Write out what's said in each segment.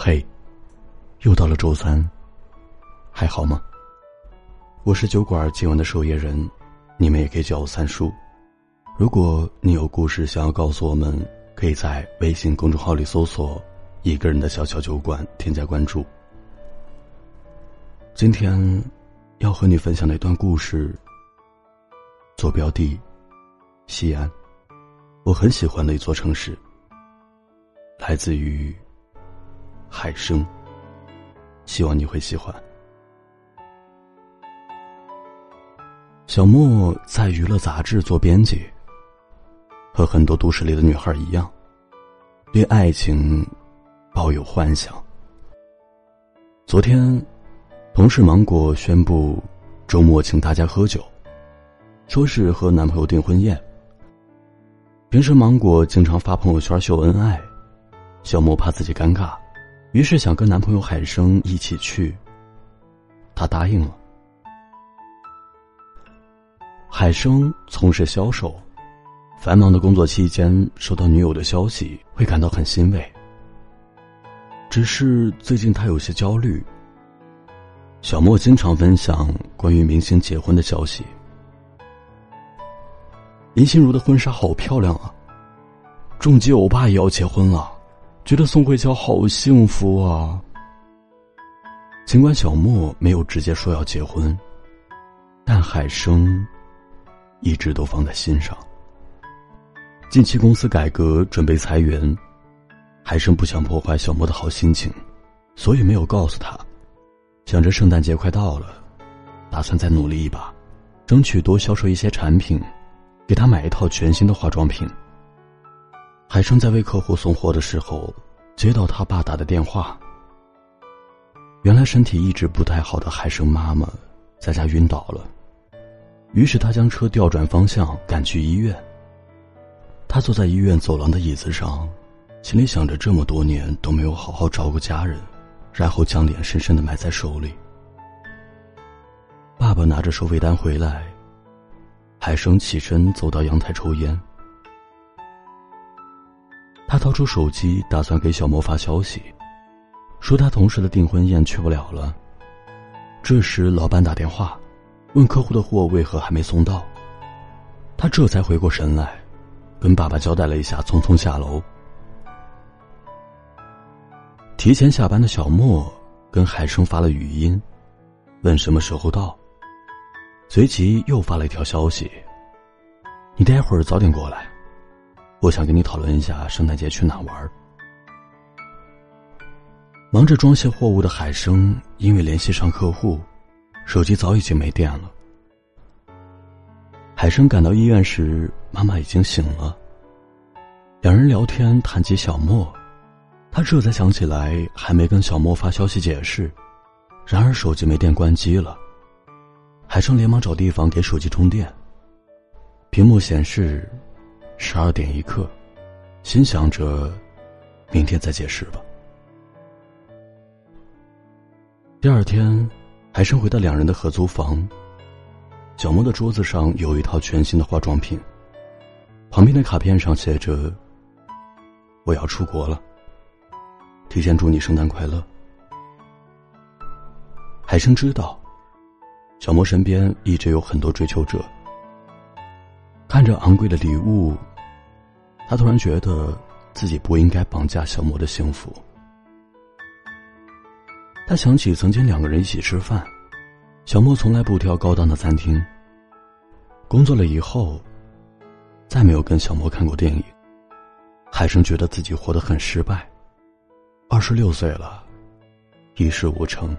嘿，又到了周三，还好吗？我是酒馆今晚的守夜人，你们也可以叫我三叔。如果你有故事想要告诉我们，可以在微信公众号里搜索“一个人的小小酒馆”，添加关注。今天要和你分享的一段故事，坐标地西安，我很喜欢的一座城市，来自于。海生，希望你会喜欢。小莫在娱乐杂志做编辑，和很多都市里的女孩一样，对爱情抱有幻想。昨天，同事芒果宣布周末请大家喝酒，说是和男朋友订婚宴。平时芒果经常发朋友圈秀恩爱，小莫怕自己尴尬。于是想跟男朋友海生一起去，他答应了。海生从事销售，繁忙的工作期间收到女友的消息会感到很欣慰。只是最近他有些焦虑。小莫经常分享关于明星结婚的消息。林心如的婚纱好漂亮啊！重疾欧巴也要结婚了。觉得宋慧乔好幸福啊！尽管小莫没有直接说要结婚，但海生一直都放在心上。近期公司改革准备裁员，海生不想破坏小莫的好心情，所以没有告诉他。想着圣诞节快到了，打算再努力一把，争取多销售一些产品，给他买一套全新的化妆品。海生在为客户送货的时候，接到他爸打的电话。原来身体一直不太好的海生妈妈在家晕倒了，于是他将车调转方向赶去医院。他坐在医院走廊的椅子上，心里想着这么多年都没有好好照顾家人，然后将脸深深的埋在手里。爸爸拿着收费单回来，海生起身走到阳台抽烟。他掏出手机，打算给小莫发消息，说他同事的订婚宴去不了了。这时，老板打电话，问客户的货为何还没送到。他这才回过神来，跟爸爸交代了一下，匆匆下楼。提前下班的小莫跟海生发了语音，问什么时候到，随即又发了一条消息：“你待会儿早点过来。”我想跟你讨论一下圣诞节去哪玩。忙着装卸货物的海生，因为联系上客户，手机早已经没电了。海生赶到医院时，妈妈已经醒了。两人聊天谈及小莫，他这才想起来还没跟小莫发消息解释，然而手机没电关机了。海生连忙找地方给手机充电，屏幕显示。十二点一刻，心想着，明天再解释吧。第二天，海生回到两人的合租房。小莫的桌子上有一套全新的化妆品，旁边的卡片上写着：“我要出国了，提前祝你圣诞快乐。”海生知道，小莫身边一直有很多追求者。看着昂贵的礼物，他突然觉得自己不应该绑架小莫的幸福。他想起曾经两个人一起吃饭，小莫从来不挑高档的餐厅。工作了以后，再没有跟小莫看过电影。海生觉得自己活得很失败，二十六岁了，一事无成，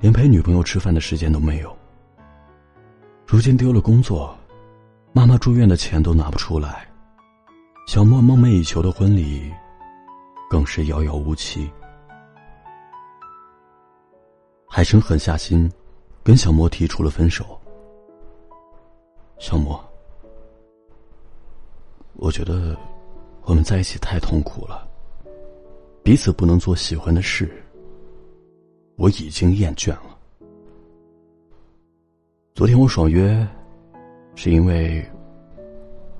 连陪女朋友吃饭的时间都没有。如今丢了工作。妈妈住院的钱都拿不出来，小莫梦寐以求的婚礼，更是遥遥无期。海生狠下心，跟小莫提出了分手。小莫，我觉得我们在一起太痛苦了，彼此不能做喜欢的事，我已经厌倦了。昨天我爽约。是因为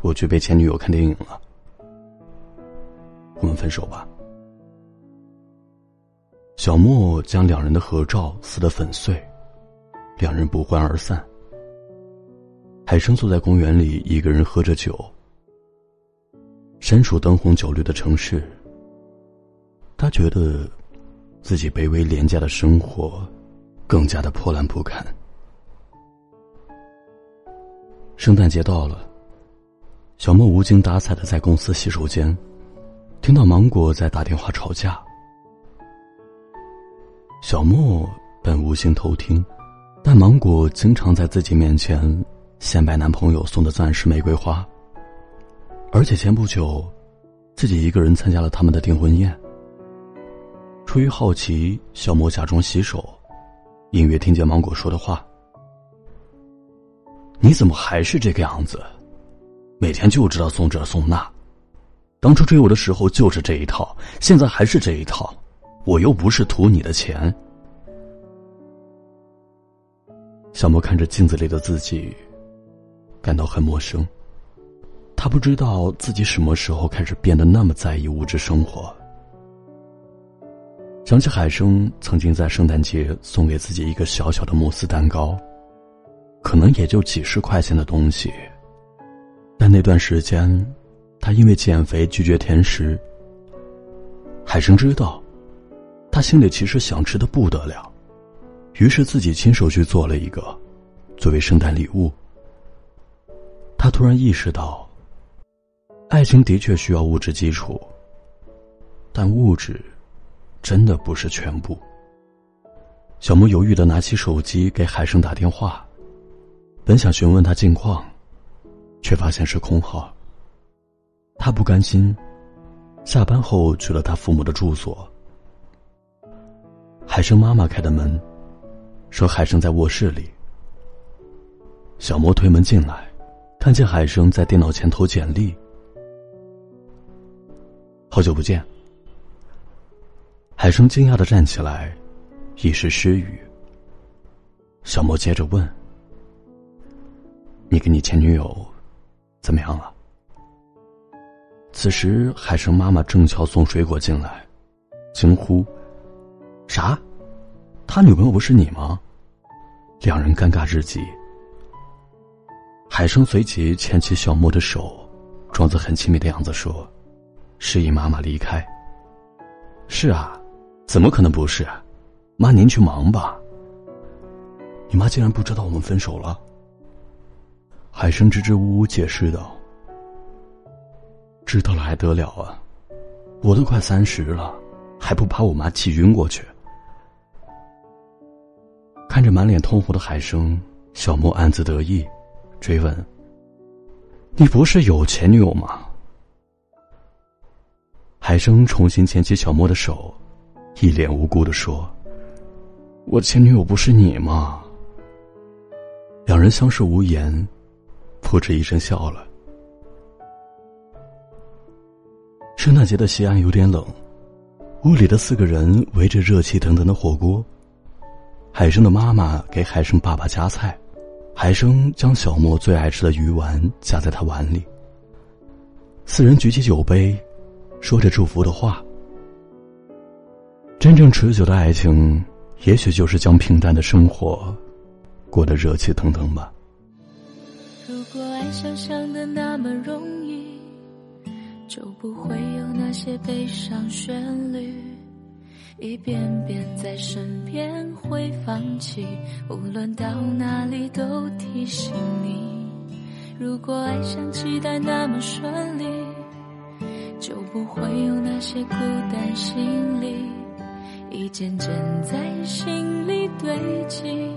我去陪前女友看电影了，我们分手吧。小莫将两人的合照撕得粉碎，两人不欢而散。海生坐在公园里，一个人喝着酒。身处灯红酒绿的城市，他觉得自己卑微廉价的生活更加的破烂不堪。圣诞节到了，小莫无精打采的在公司洗手间，听到芒果在打电话吵架。小莫本无心偷听，但芒果经常在自己面前显摆男朋友送的钻石玫瑰花。而且前不久，自己一个人参加了他们的订婚宴。出于好奇，小莫假装洗手，隐约听见芒果说的话：“你怎么还是这个样子？每天就知道送这送那，当初追我的时候就是这一套，现在还是这一套，我又不是图你的钱。”小莫看着镜子里的自己，感到很陌生。他不知道自己什么时候开始变得那么在意物质生活。想起海生曾经在圣诞节送给自己一个小小的慕斯蛋糕，可能也就几十块钱的东西，但那段时间，他因为减肥拒绝甜食。海生知道，他心里其实想吃的不得了，于是自己亲手去做了一个，作为圣诞礼物。他突然意识到。爱情的确需要物质基础，但物质真的不是全部。小莫犹豫的拿起手机给海生打电话，本想询问他近况，却发现是空号。他不甘心，下班后去了他父母的住所。海生妈妈开的门，说海生在卧室里。小莫推门进来，看见海生在电脑前投简历。好久不见。海生惊讶的站起来，一时失语。小莫接着问：“你跟你前女友怎么样了？”此时，海生妈妈正巧送水果进来，惊呼：“啥？他女朋友不是你吗？”两人尴尬至极。海生随即牵起小莫的手，装作很亲密的样子说。示意妈妈离开。是啊，怎么可能不是？妈，您去忙吧。你妈竟然不知道我们分手了。海生支支吾吾解释道：“知道了还得了啊，我都快三十了，还不把我妈气晕过去？”看着满脸通红的海生，小莫暗自得意，追问：“你不是有前女友吗？”海生重新牵起小莫的手，一脸无辜的说：“我前女友不是你吗？”两人相视无言，扑哧一声笑了。圣诞节的西安有点冷，屋里的四个人围着热气腾腾的火锅。海生的妈妈给海生爸爸夹菜，海生将小莫最爱吃的鱼丸夹在他碗里。四人举起酒杯。说着祝福的话。真正持久的爱情，也许就是将平淡的生活过得热气腾腾吧。如果爱想象的那么容易，就不会有那些悲伤旋律，一遍遍在身边会放弃，无论到哪里都提醒你。如果爱像期待那么顺利。就不会有那些孤单心理，一件件在心里堆积，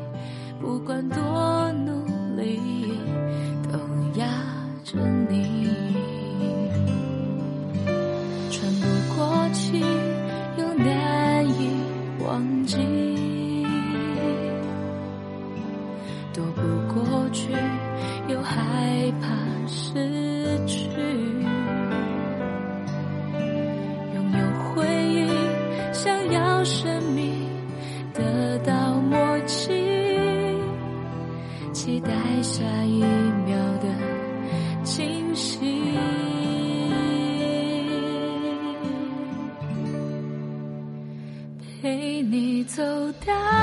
不管多努力，都压着期待下一秒的惊喜陪你走到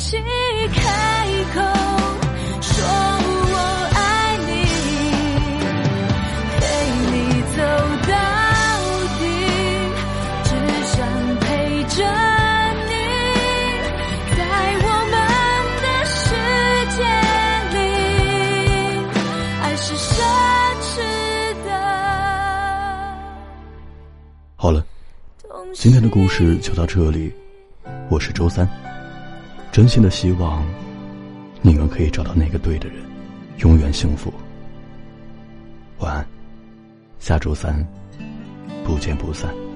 有勇气开口说我爱你，陪你走到底，只想陪着你，在我们的世界里，爱是奢侈的好了，今天的故事就到这里。我是周三，真心的希望你们可以找到那个对的人，永远幸福。晚安，下周三不见不散。